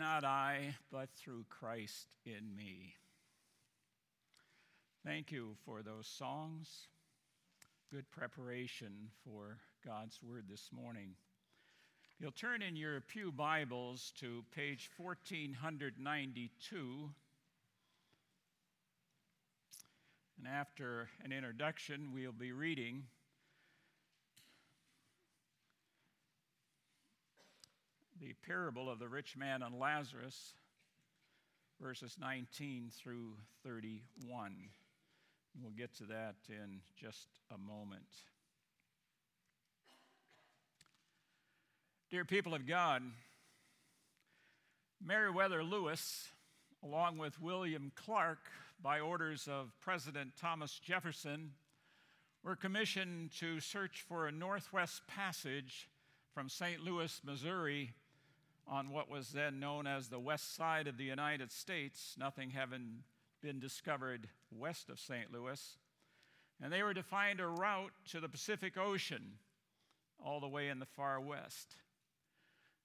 not I, but through Christ in me. Thank you for those songs. Good preparation for God's Word this morning. You'll turn in your Pew Bibles to page 1492. And after an introduction, we'll be reading the parable of the rich man and Lazarus, verses 19 through 31. We'll get to that in just a moment. Dear people of God, Meriwether Lewis, along with William Clark, by orders of President Thomas Jefferson, were commissioned to search for a northwest passage from St. Louis, Missouri, on what was then known as the west side of the United States, nothing having been discovered west of St. Louis. And they were to find a route to the Pacific Ocean, all the way in the far west.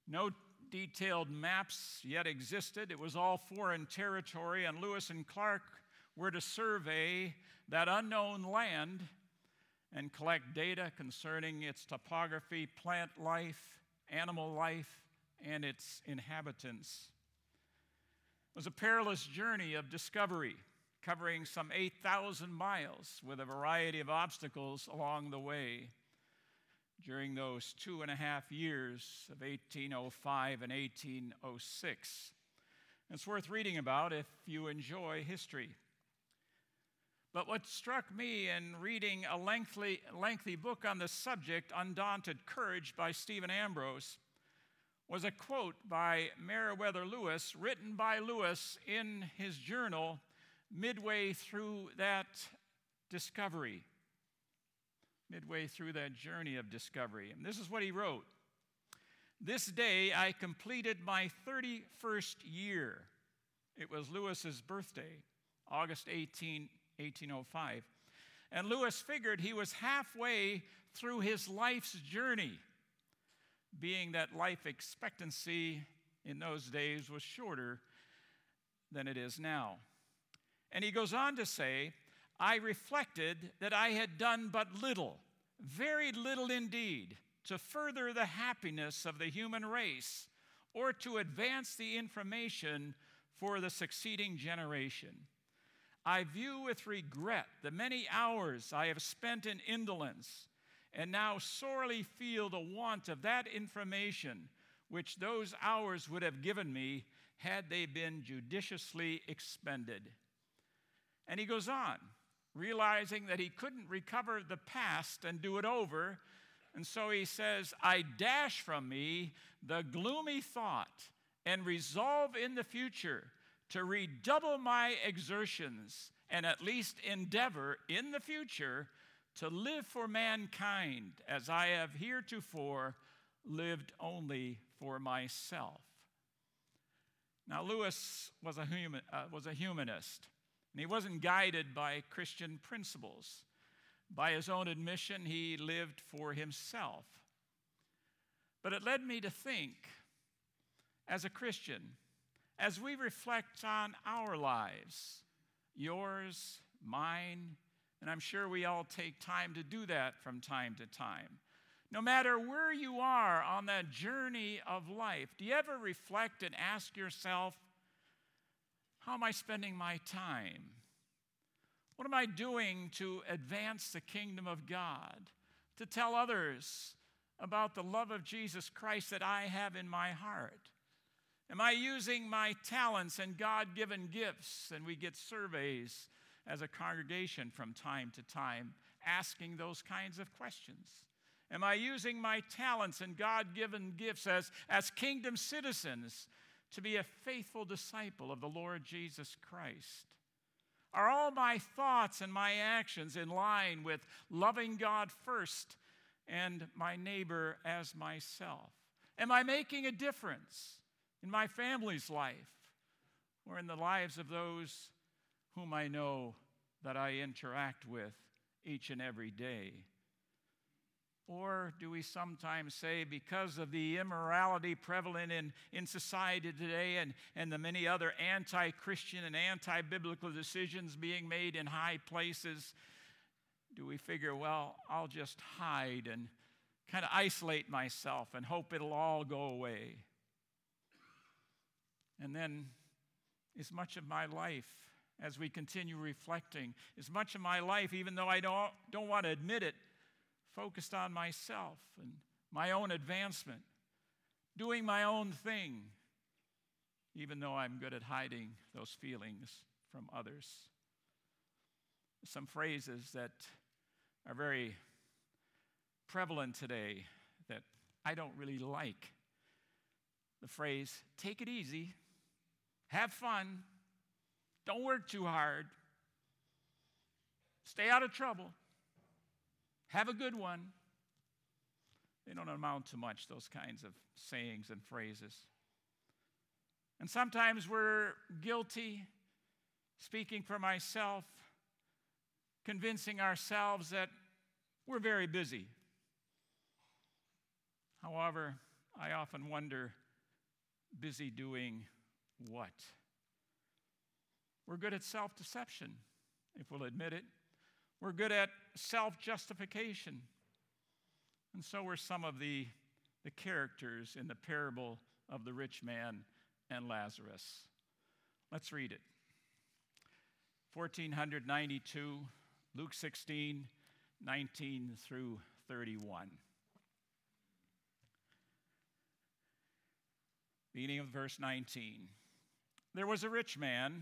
No detailed maps yet existed. It was all foreign territory, and Lewis and Clark were to survey that unknown land and collect data concerning its topography, plant life, animal life, and its inhabitants. It was a perilous journey of discovery, covering some 8,000 miles with a variety of obstacles along the way during those two and a half years of 1805 and 1806. It's worth reading about if you enjoy history. But what struck me in reading a lengthy, lengthy book on the subject, Undaunted Courage by Stephen Ambrose, was a quote by Meriwether Lewis, written by Lewis in his journal midway through that discovery, midway through that journey of discovery. And this is what he wrote This day I completed my 31st year. It was Lewis's birthday, August 18, 1805. And Lewis figured he was halfway through his life's journey being that life expectancy in those days was shorter than it is now. And he goes on to say, I reflected that I had done but little, very little indeed, to further the happiness of the human race or to advance the information for the succeeding generation. I view with regret the many hours I have spent in indolence and now sorely feel the want of that information which those hours would have given me had they been judiciously expended. And he goes on, realizing that he couldn't recover the past and do it over. And so he says, I dash from me the gloomy thought and resolve in the future to redouble my exertions and at least endeavor in the future to live for mankind as I have heretofore lived only for myself. Now, Lewis was a, human, uh, was a humanist, and he wasn't guided by Christian principles. By his own admission, he lived for himself. But it led me to think, as a Christian, as we reflect on our lives, yours, mine, and I'm sure we all take time to do that from time to time. No matter where you are on that journey of life, do you ever reflect and ask yourself, how am I spending my time? What am I doing to advance the kingdom of God? To tell others about the love of Jesus Christ that I have in my heart? Am I using my talents and God given gifts? And we get surveys as a congregation from time to time asking those kinds of questions? Am I using my talents and God given gifts as, as kingdom citizens to be a faithful disciple of the Lord Jesus Christ? Are all my thoughts and my actions in line with loving God first and my neighbor as myself? Am I making a difference in my family's life or in the lives of those whom I know that I interact with each and every day. Or do we sometimes say, because of the immorality prevalent in, in society today and, and the many other anti Christian and anti biblical decisions being made in high places, do we figure, well, I'll just hide and kind of isolate myself and hope it'll all go away? And then, is much of my life, as we continue reflecting, As much of my life, even though I don't, don't want to admit it, focused on myself and my own advancement, doing my own thing, even though I'm good at hiding those feelings from others. Some phrases that are very prevalent today that I don't really like. The phrase, take it easy, have fun, don't work too hard, stay out of trouble. Have a good one. They don't amount to much, those kinds of sayings and phrases. And sometimes we're guilty, speaking for myself, convincing ourselves that we're very busy. However, I often wonder busy doing what? We're good at self deception, if we'll admit it. We're good at self justification. And so were some of the, the characters in the parable of the rich man and Lazarus. Let's read it. 1492, Luke 16, 19 through 31. Beginning of verse 19. There was a rich man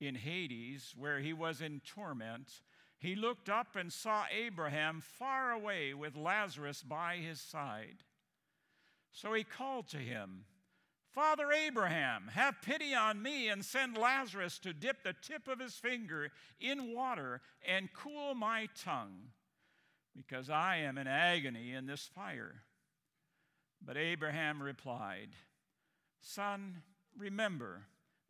In Hades, where he was in torment, he looked up and saw Abraham far away with Lazarus by his side. So he called to him, Father Abraham, have pity on me and send Lazarus to dip the tip of his finger in water and cool my tongue, because I am in agony in this fire. But Abraham replied, Son, remember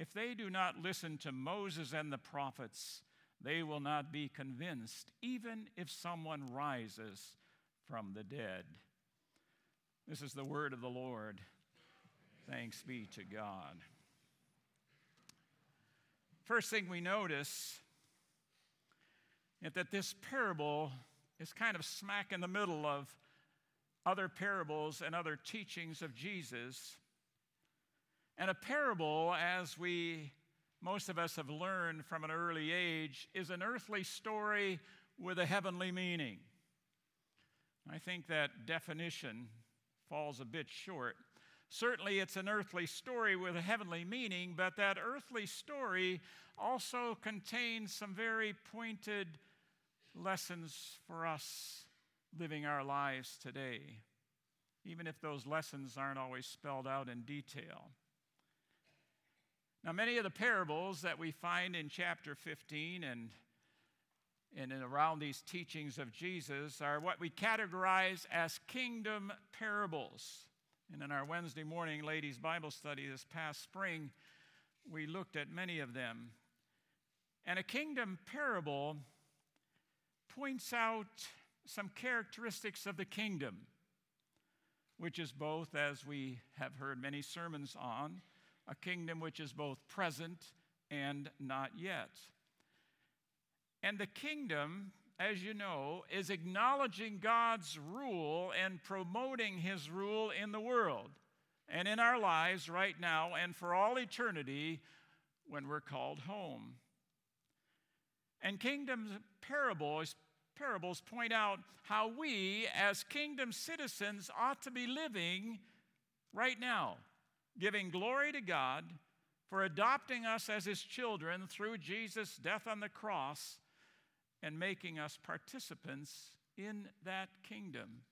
if they do not listen to Moses and the prophets, they will not be convinced, even if someone rises from the dead. This is the word of the Lord. Thanks be to God. First thing we notice is that this parable is kind of smack in the middle of other parables and other teachings of Jesus and a parable, as we most of us have learned from an early age, is an earthly story with a heavenly meaning. I think that definition falls a bit short. Certainly, it's an earthly story with a heavenly meaning, but that earthly story also contains some very pointed lessons for us living our lives today, even if those lessons aren't always spelled out in detail. Now, many of the parables that we find in chapter 15 and, and around these teachings of Jesus are what we categorize as kingdom parables. And in our Wednesday morning ladies' Bible study this past spring, we looked at many of them. And a kingdom parable points out some characteristics of the kingdom, which is both, as we have heard many sermons on, a kingdom which is both present and not yet. And the kingdom, as you know, is acknowledging God's rule and promoting his rule in the world and in our lives right now and for all eternity when we're called home. And kingdom parables, parables point out how we, as kingdom citizens, ought to be living right now, giving glory to God for adopting us as his children through Jesus' death on the cross and making us participants in that kingdom.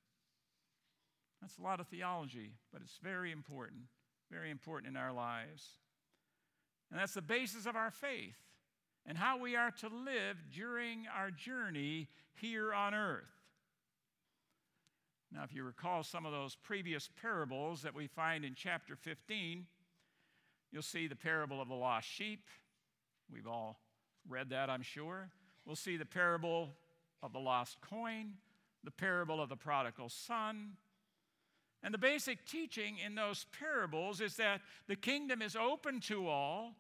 That's a lot of theology, but it's very important, very important in our lives. And that's the basis of our faith and how we are to live during our journey here on earth. Now, if you recall some of those previous parables that we find in chapter 15, you'll see the parable of the lost sheep. We've all read that, I'm sure. We'll see the parable of the lost coin, the parable of the prodigal son. And the basic teaching in those parables is that the kingdom is open to all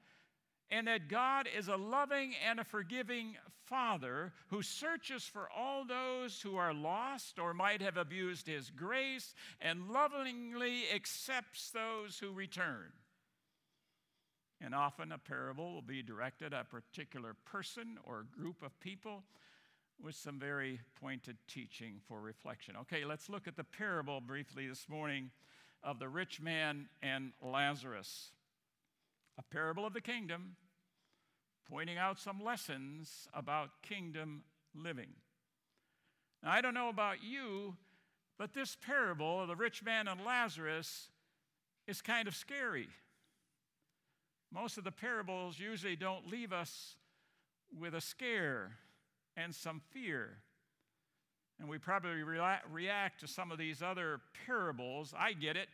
and that God is a loving and a forgiving Father who searches for all those who are lost or might have abused His grace and lovingly accepts those who return. And often a parable will be directed at a particular person or group of people with some very pointed teaching for reflection. Okay, let's look at the parable briefly this morning of the rich man and Lazarus a parable of the kingdom, pointing out some lessons about kingdom living. Now, I don't know about you, but this parable of the rich man and Lazarus is kind of scary. Most of the parables usually don't leave us with a scare and some fear. And we probably react to some of these other parables. I get it.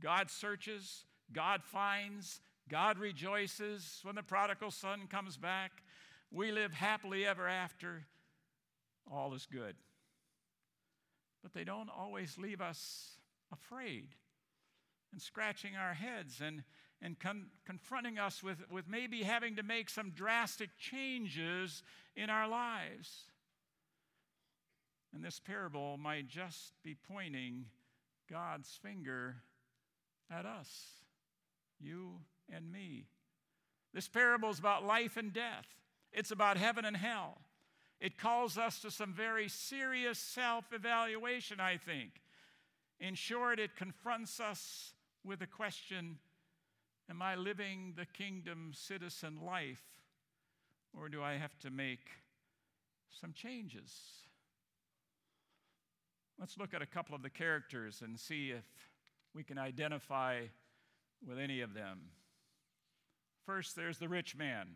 God searches, God finds, God rejoices when the prodigal son comes back. We live happily ever after. All is good. But they don't always leave us afraid and scratching our heads and, and con- confronting us with, with maybe having to make some drastic changes in our lives. And this parable might just be pointing God's finger at us, you and me. This parable is about life and death, it's about heaven and hell. It calls us to some very serious self evaluation, I think. In short, it confronts us with the question Am I living the kingdom citizen life, or do I have to make some changes? Let's look at a couple of the characters and see if we can identify with any of them. First, there's the rich man.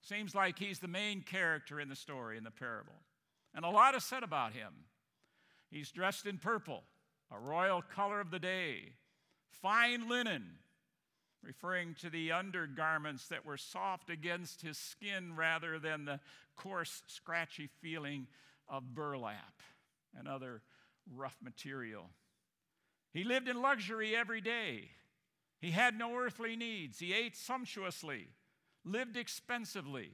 Seems like he's the main character in the story, in the parable. And a lot is said about him. He's dressed in purple, a royal color of the day, fine linen, referring to the undergarments that were soft against his skin rather than the coarse, scratchy feeling of burlap and other rough material. He lived in luxury every day. He had no earthly needs. He ate sumptuously, lived expensively,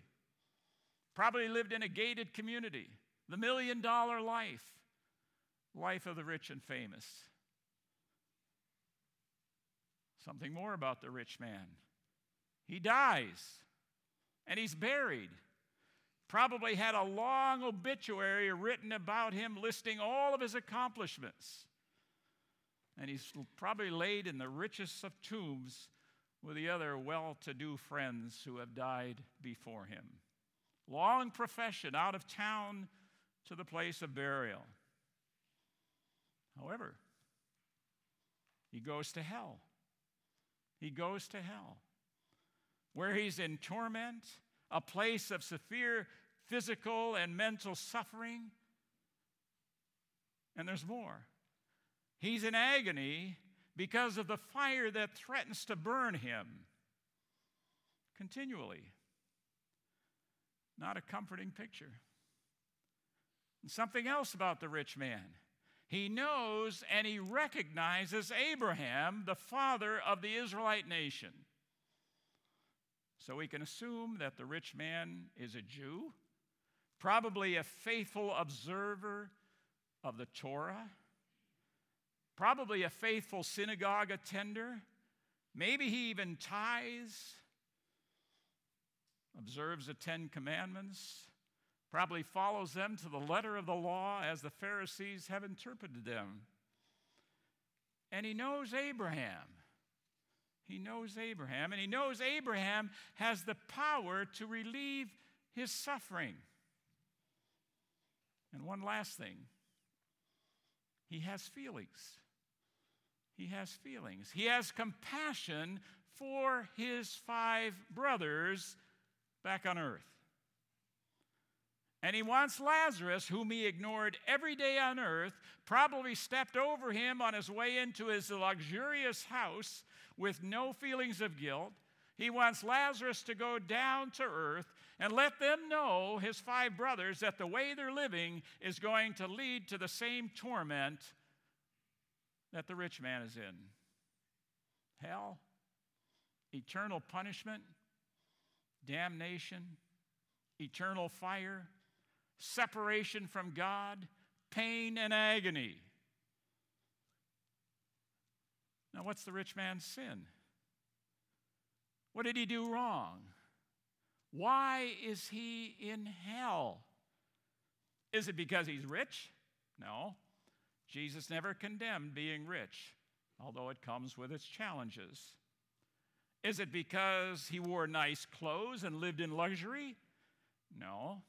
probably lived in a gated community, the million dollar life, life of the rich and famous. Something more about the rich man. He dies and he's buried. Probably had a long obituary written about him listing all of his accomplishments and he's probably laid in the richest of tombs with the other well to do friends who have died before him. Long profession out of town to the place of burial. However, he goes to hell. He goes to hell, where he's in torment, a place of severe physical and mental suffering. And there's more. He's in agony because of the fire that threatens to burn him continually. Not a comforting picture. And something else about the rich man. He knows and he recognizes Abraham, the father of the Israelite nation. So we can assume that the rich man is a Jew, probably a faithful observer of the Torah, probably a faithful synagogue attender. Maybe he even tithes, observes the Ten Commandments, probably follows them to the letter of the law as the Pharisees have interpreted them. And he knows Abraham. He knows Abraham, and he knows Abraham has the power to relieve his suffering. And one last thing he has feelings. He has feelings. He has compassion for his five brothers back on earth. And he wants Lazarus, whom he ignored every day on earth, probably stepped over him on his way into his luxurious house with no feelings of guilt. He wants Lazarus to go down to earth and let them know, his five brothers, that the way they're living is going to lead to the same torment that the rich man is in hell, eternal punishment, damnation, eternal fire, separation from God, pain, and agony. Now, what's the rich man's sin? What did he do wrong? Why is he in hell? Is it because he's rich? No. Jesus never condemned being rich, although it comes with its challenges. Is it because he wore nice clothes and lived in luxury? No.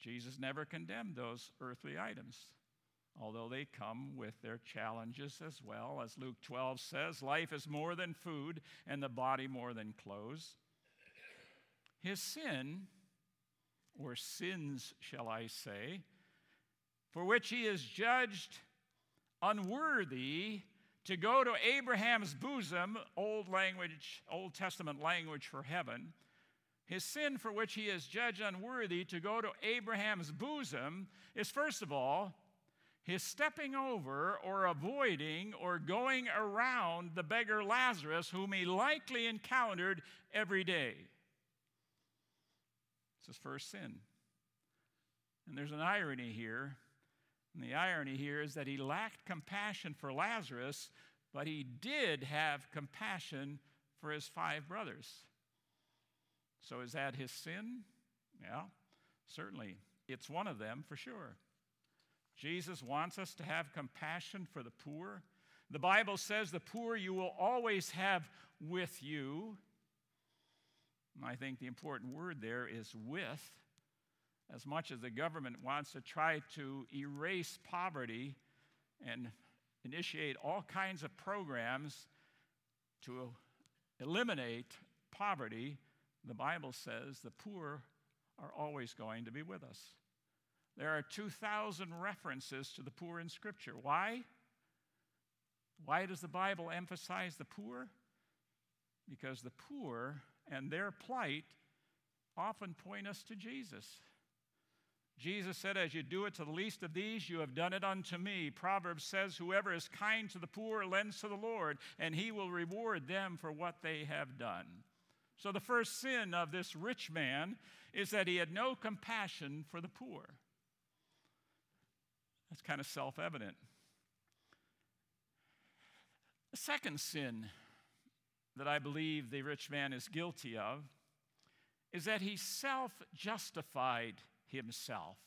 Jesus never condemned those earthly items, although they come with their challenges as well. As Luke 12 says, life is more than food and the body more than clothes. His sin, or sins, shall I say, for which he is judged unworthy to go to Abraham's bosom, old language, Old Testament language for heaven, his sin for which he is judged unworthy to go to Abraham's bosom is, first of all, his stepping over or avoiding or going around the beggar Lazarus, whom he likely encountered every day. It's his first sin. And there's an irony here and the irony here is that he lacked compassion for Lazarus, but he did have compassion for his five brothers. So is that his sin? Yeah, certainly. It's one of them for sure. Jesus wants us to have compassion for the poor. The Bible says, The poor you will always have with you. I think the important word there is with as much as the government wants to try to erase poverty and initiate all kinds of programs to eliminate poverty, the Bible says the poor are always going to be with us. There are 2,000 references to the poor in Scripture. Why? Why does the Bible emphasize the poor? Because the poor and their plight often point us to Jesus. Jesus said, As you do it to the least of these, you have done it unto me. Proverbs says, Whoever is kind to the poor lends to the Lord, and he will reward them for what they have done. So, the first sin of this rich man is that he had no compassion for the poor. That's kind of self evident. The second sin that I believe the rich man is guilty of is that he self justified himself.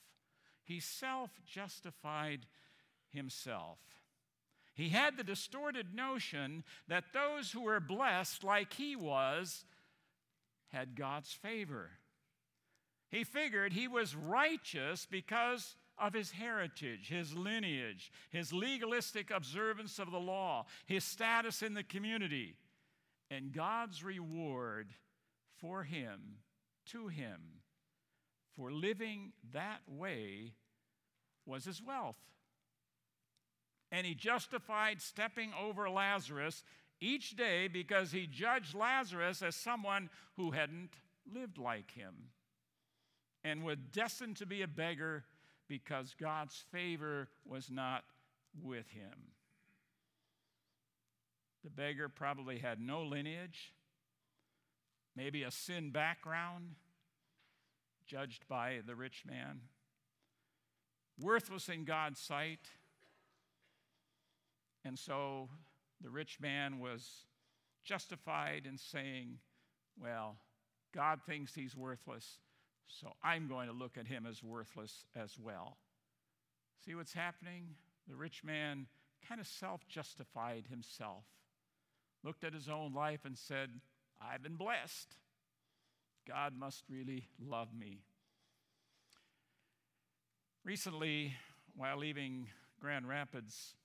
He self justified himself. He had the distorted notion that those who were blessed, like he was, had God's favor. He figured he was righteous because of his heritage, his lineage, his legalistic observance of the law, his status in the community, and God's reward for him, to him, for living that way was his wealth. And he justified stepping over Lazarus each day because he judged Lazarus as someone who hadn't lived like him and was destined to be a beggar because God's favor was not with him. The beggar probably had no lineage, maybe a sin background, judged by the rich man, worthless in God's sight. And so the rich man was justified in saying, Well, God thinks he's worthless, so I'm going to look at him as worthless as well. See what's happening? The rich man kind of self justified himself looked at his own life and said, I've been blessed. God must really love me. Recently, while leaving Grand Rapids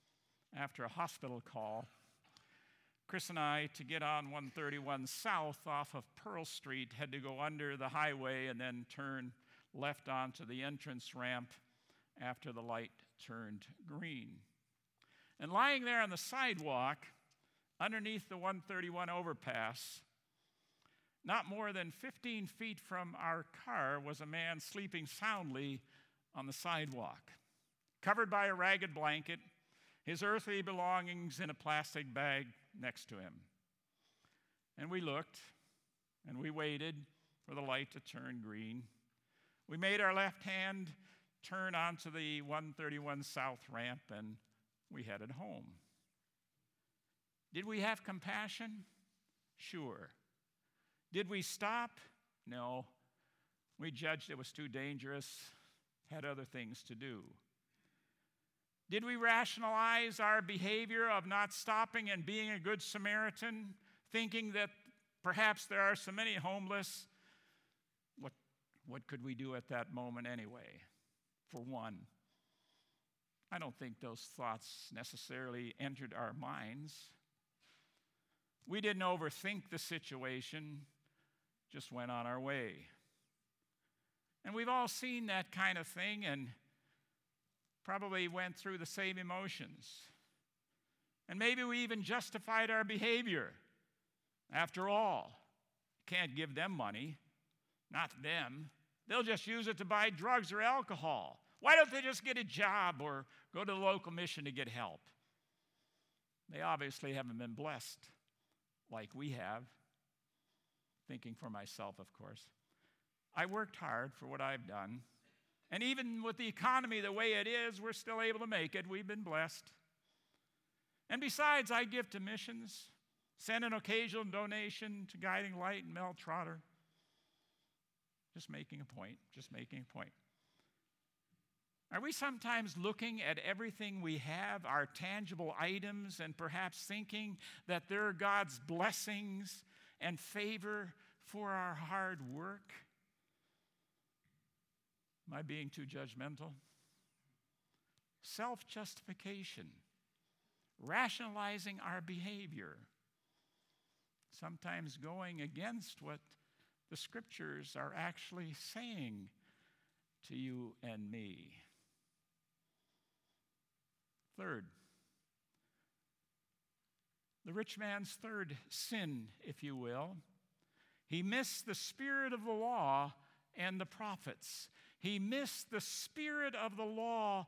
after a hospital call, Chris and I, to get on 131 South off of Pearl Street, had to go under the highway and then turn left onto the entrance ramp after the light turned green. And lying there on the sidewalk, underneath the 131 overpass, not more than 15 feet from our car, was a man sleeping soundly on the sidewalk, covered by a ragged blanket, his earthly belongings in a plastic bag next to him. And we looked and we waited for the light to turn green. We made our left hand turn onto the 131 South ramp and we headed home. Did we have compassion? Sure. Did we stop? No. We judged it was too dangerous, had other things to do. Did we rationalize our behavior of not stopping and being a good Samaritan, thinking that perhaps there are so many homeless? What, what could we do at that moment anyway? For one, I don't think those thoughts necessarily entered our minds. We didn't overthink the situation, just went on our way. And we've all seen that kind of thing and probably went through the same emotions. And maybe we even justified our behavior. After all, can't give them money, not them. They'll just use it to buy drugs or alcohol. Why don't they just get a job or go to the local mission to get help? They obviously haven't been blessed like we have, thinking for myself, of course. I worked hard for what I've done. And even with the economy the way it is, we're still able to make it. We've been blessed. And besides, I give to missions, send an occasional donation to Guiding Light and Mel Trotter. Just making a point, just making a point. Are we sometimes looking at everything we have, our tangible items, and perhaps thinking that they're God's blessings and favor for our hard work? Am I being too judgmental? Self justification, rationalizing our behavior, sometimes going against what the scriptures are actually saying to you and me. Third, the rich man's third sin, if you will, he missed the spirit of the law and the prophets. He missed the spirit of the law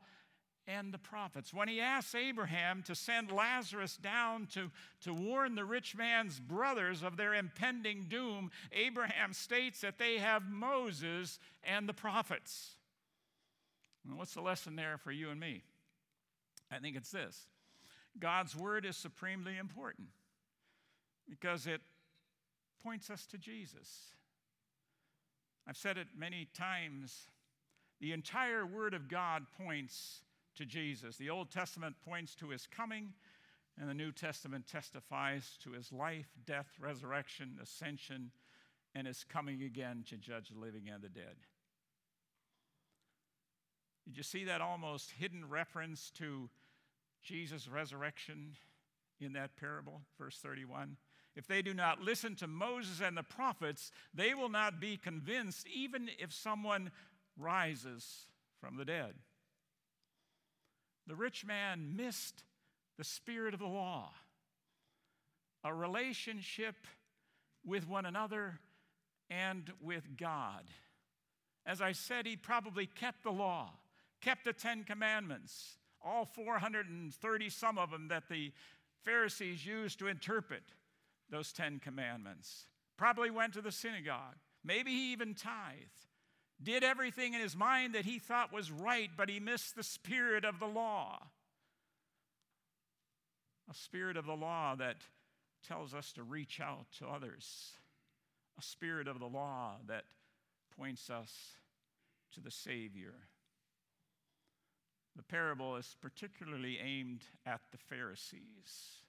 and the prophets. When he asked Abraham to send Lazarus down to, to warn the rich man's brothers of their impending doom, Abraham states that they have Moses and the prophets. What's the lesson there for you and me? I think it's this God's word is supremely important because it points us to Jesus. I've said it many times. The entire Word of God points to Jesus. The Old Testament points to his coming, and the New Testament testifies to his life, death, resurrection, ascension, and his coming again to judge the living and the dead. Did you see that almost hidden reference to Jesus' resurrection in that parable, verse 31? If they do not listen to Moses and the prophets, they will not be convinced, even if someone rises from the dead. The rich man missed the spirit of the law, a relationship with one another and with God. As I said, he probably kept the law, kept the Ten Commandments, all 430 some of them that the Pharisees used to interpret those Ten Commandments. Probably went to the synagogue. Maybe he even tithed. Did everything in his mind that he thought was right, but he missed the spirit of the law. A spirit of the law that tells us to reach out to others. A spirit of the law that points us to the Savior. The parable is particularly aimed at the Pharisees.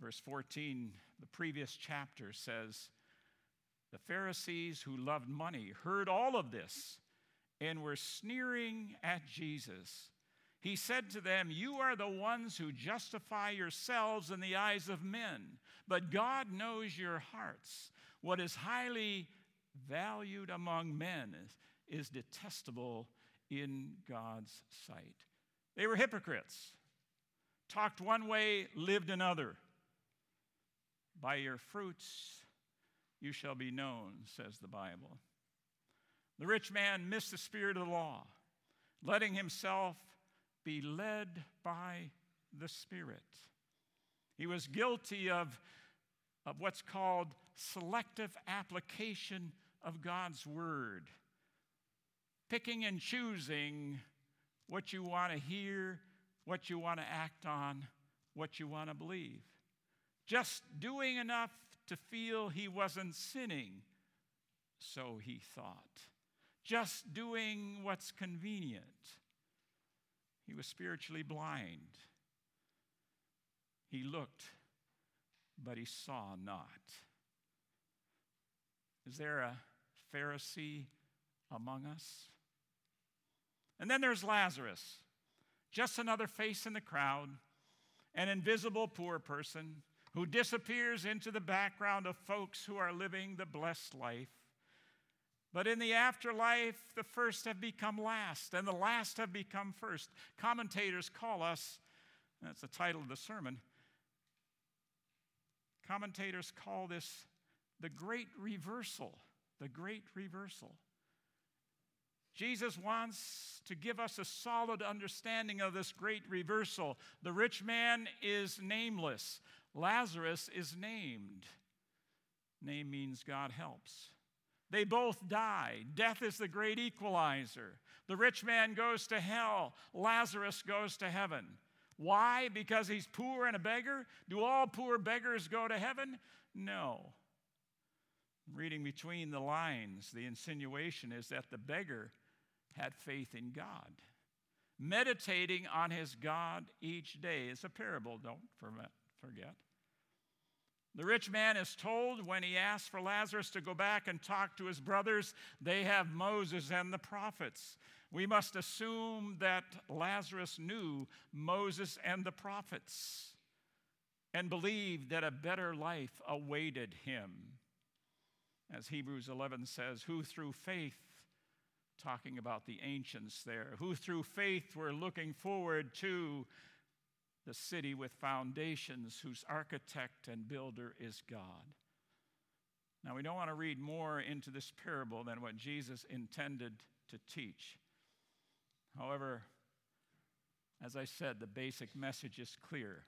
Verse 14, the previous chapter says, The Pharisees who loved money heard all of this and were sneering at Jesus. He said to them, You are the ones who justify yourselves in the eyes of men, but God knows your hearts. What is highly valued among men is, is detestable in God's sight. They were hypocrites, talked one way, lived another. By your fruits you shall be known, says the Bible. The rich man missed the spirit of the law, letting himself be led by the Spirit. He was guilty of, of what's called selective application of God's Word picking and choosing what you want to hear, what you want to act on, what you want to believe. Just doing enough to feel he wasn't sinning, so he thought. Just doing what's convenient. He was spiritually blind. He looked, but he saw not. Is there a Pharisee among us? And then there's Lazarus, just another face in the crowd, an invisible poor person who disappears into the background of folks who are living the blessed life. But in the afterlife, the first have become last, and the last have become first. Commentators call us, that's the title of the sermon, commentators call this the great reversal. The great reversal. Jesus wants to give us a solid understanding of this great reversal. The rich man is nameless, Lazarus is named. Name means God helps. They both die. Death is the great equalizer. The rich man goes to hell, Lazarus goes to heaven. Why? Because he's poor and a beggar? Do all poor beggars go to heaven? No. Reading between the lines, the insinuation is that the beggar had faith in God. Meditating on his God each day is a parable, don't forget. The rich man is told when he asks for Lazarus to go back and talk to his brothers, they have Moses and the prophets. We must assume that Lazarus knew Moses and the prophets and believed that a better life awaited him. As Hebrews 11 says, who through faith talking about the ancients there, who through faith were looking forward to the city with foundations, whose architect and builder is God. Now, we don't want to read more into this parable than what Jesus intended to teach. However, as I said, the basic message is clear.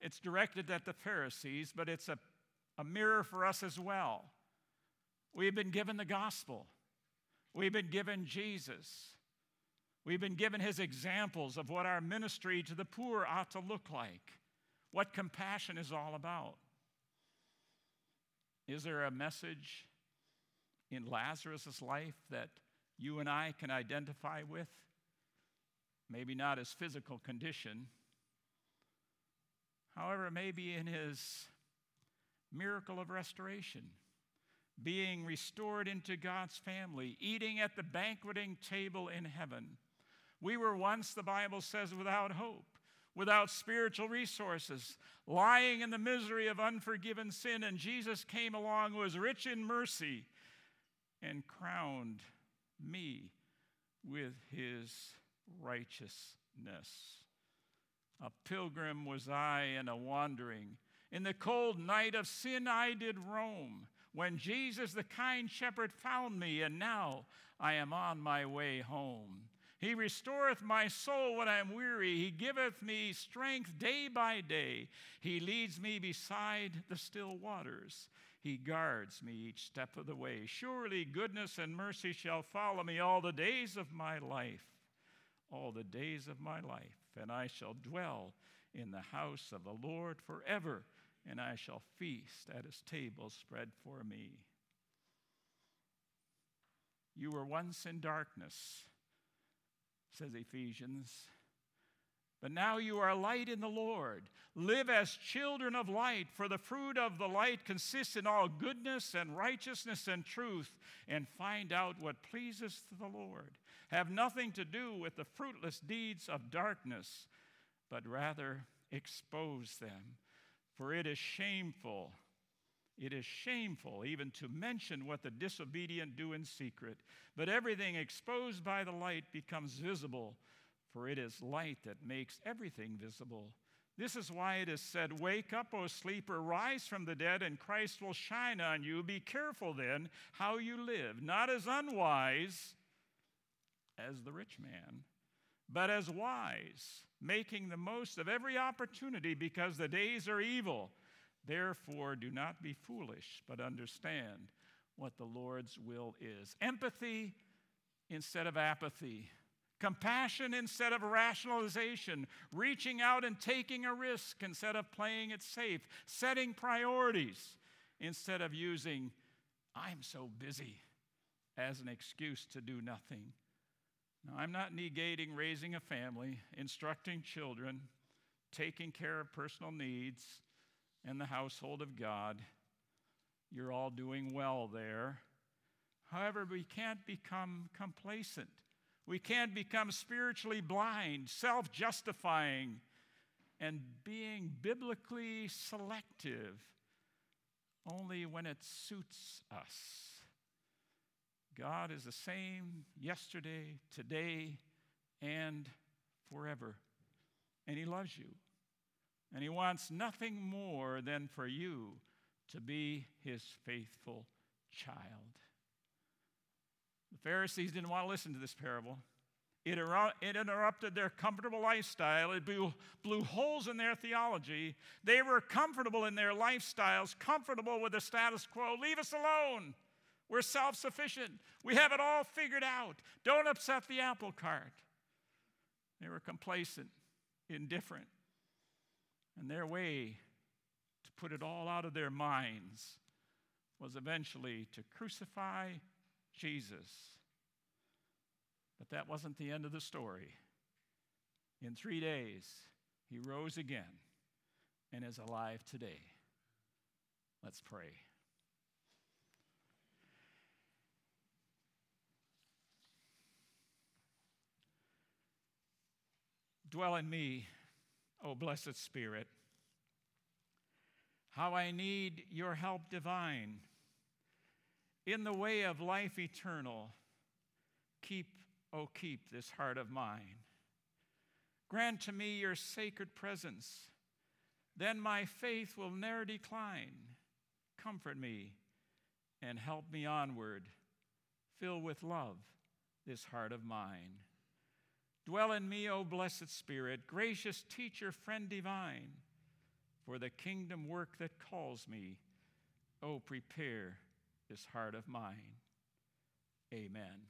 It's directed at the Pharisees, but it's a, a mirror for us as well. We've been given the gospel. We've been given Jesus. We've been given his examples of what our ministry to the poor ought to look like, what compassion is all about. Is there a message in Lazarus' life that you and I can identify with? Maybe not his physical condition. However, maybe in his miracle of restoration being restored into God's family, eating at the banqueting table in heaven. We were once, the Bible says, without hope, without spiritual resources, lying in the misery of unforgiven sin, and Jesus came along, was rich in mercy, and crowned me with his righteousness. A pilgrim was I and a wandering. In the cold night of sin I did roam. When Jesus, the kind shepherd, found me, and now I am on my way home. He restoreth my soul when I am weary. He giveth me strength day by day. He leads me beside the still waters. He guards me each step of the way. Surely goodness and mercy shall follow me all the days of my life, all the days of my life, and I shall dwell in the house of the Lord forever, and I shall feast at his table spread for me. You were once in darkness says Ephesians. But now you are light in the Lord. Live as children of light, for the fruit of the light consists in all goodness and righteousness and truth, and find out what pleases the Lord. Have nothing to do with the fruitless deeds of darkness, but rather expose them. For it is shameful it is shameful even to mention what the disobedient do in secret, but everything exposed by the light becomes visible, for it is light that makes everything visible. This is why it is said, Wake up, O sleeper, rise from the dead, and Christ will shine on you. Be careful then how you live, not as unwise as the rich man, but as wise, making the most of every opportunity because the days are evil. Therefore, do not be foolish, but understand what the Lord's will is. Empathy instead of apathy, compassion instead of rationalization, reaching out and taking a risk instead of playing it safe, setting priorities instead of using, I'm so busy, as an excuse to do nothing. Now, I'm not negating raising a family, instructing children, taking care of personal needs and the household of God. You're all doing well there. However, we can't become complacent. We can't become spiritually blind, self justifying, and being biblically selective only when it suits us. God is the same yesterday, today, and forever. And He loves you. And he wants nothing more than for you to be his faithful child. The Pharisees didn't want to listen to this parable. It, it interrupted their comfortable lifestyle. It blew, blew holes in their theology. They were comfortable in their lifestyles, comfortable with the status quo. Leave us alone. We're self sufficient. We have it all figured out. Don't upset the apple cart. They were complacent, indifferent. And their way to put it all out of their minds was eventually to crucify Jesus. But that wasn't the end of the story. In three days, he rose again and is alive today. Let's pray. Dwell in me O blessed Spirit. How I need your help divine. In the way of life eternal, keep, oh, keep this heart of mine. Grant to me your sacred presence, then my faith will ne'er decline. Comfort me and help me onward. Fill with love this heart of mine. Dwell in me, O blessed Spirit, gracious teacher, friend divine, for the kingdom work that calls me. O prepare this heart of mine. Amen.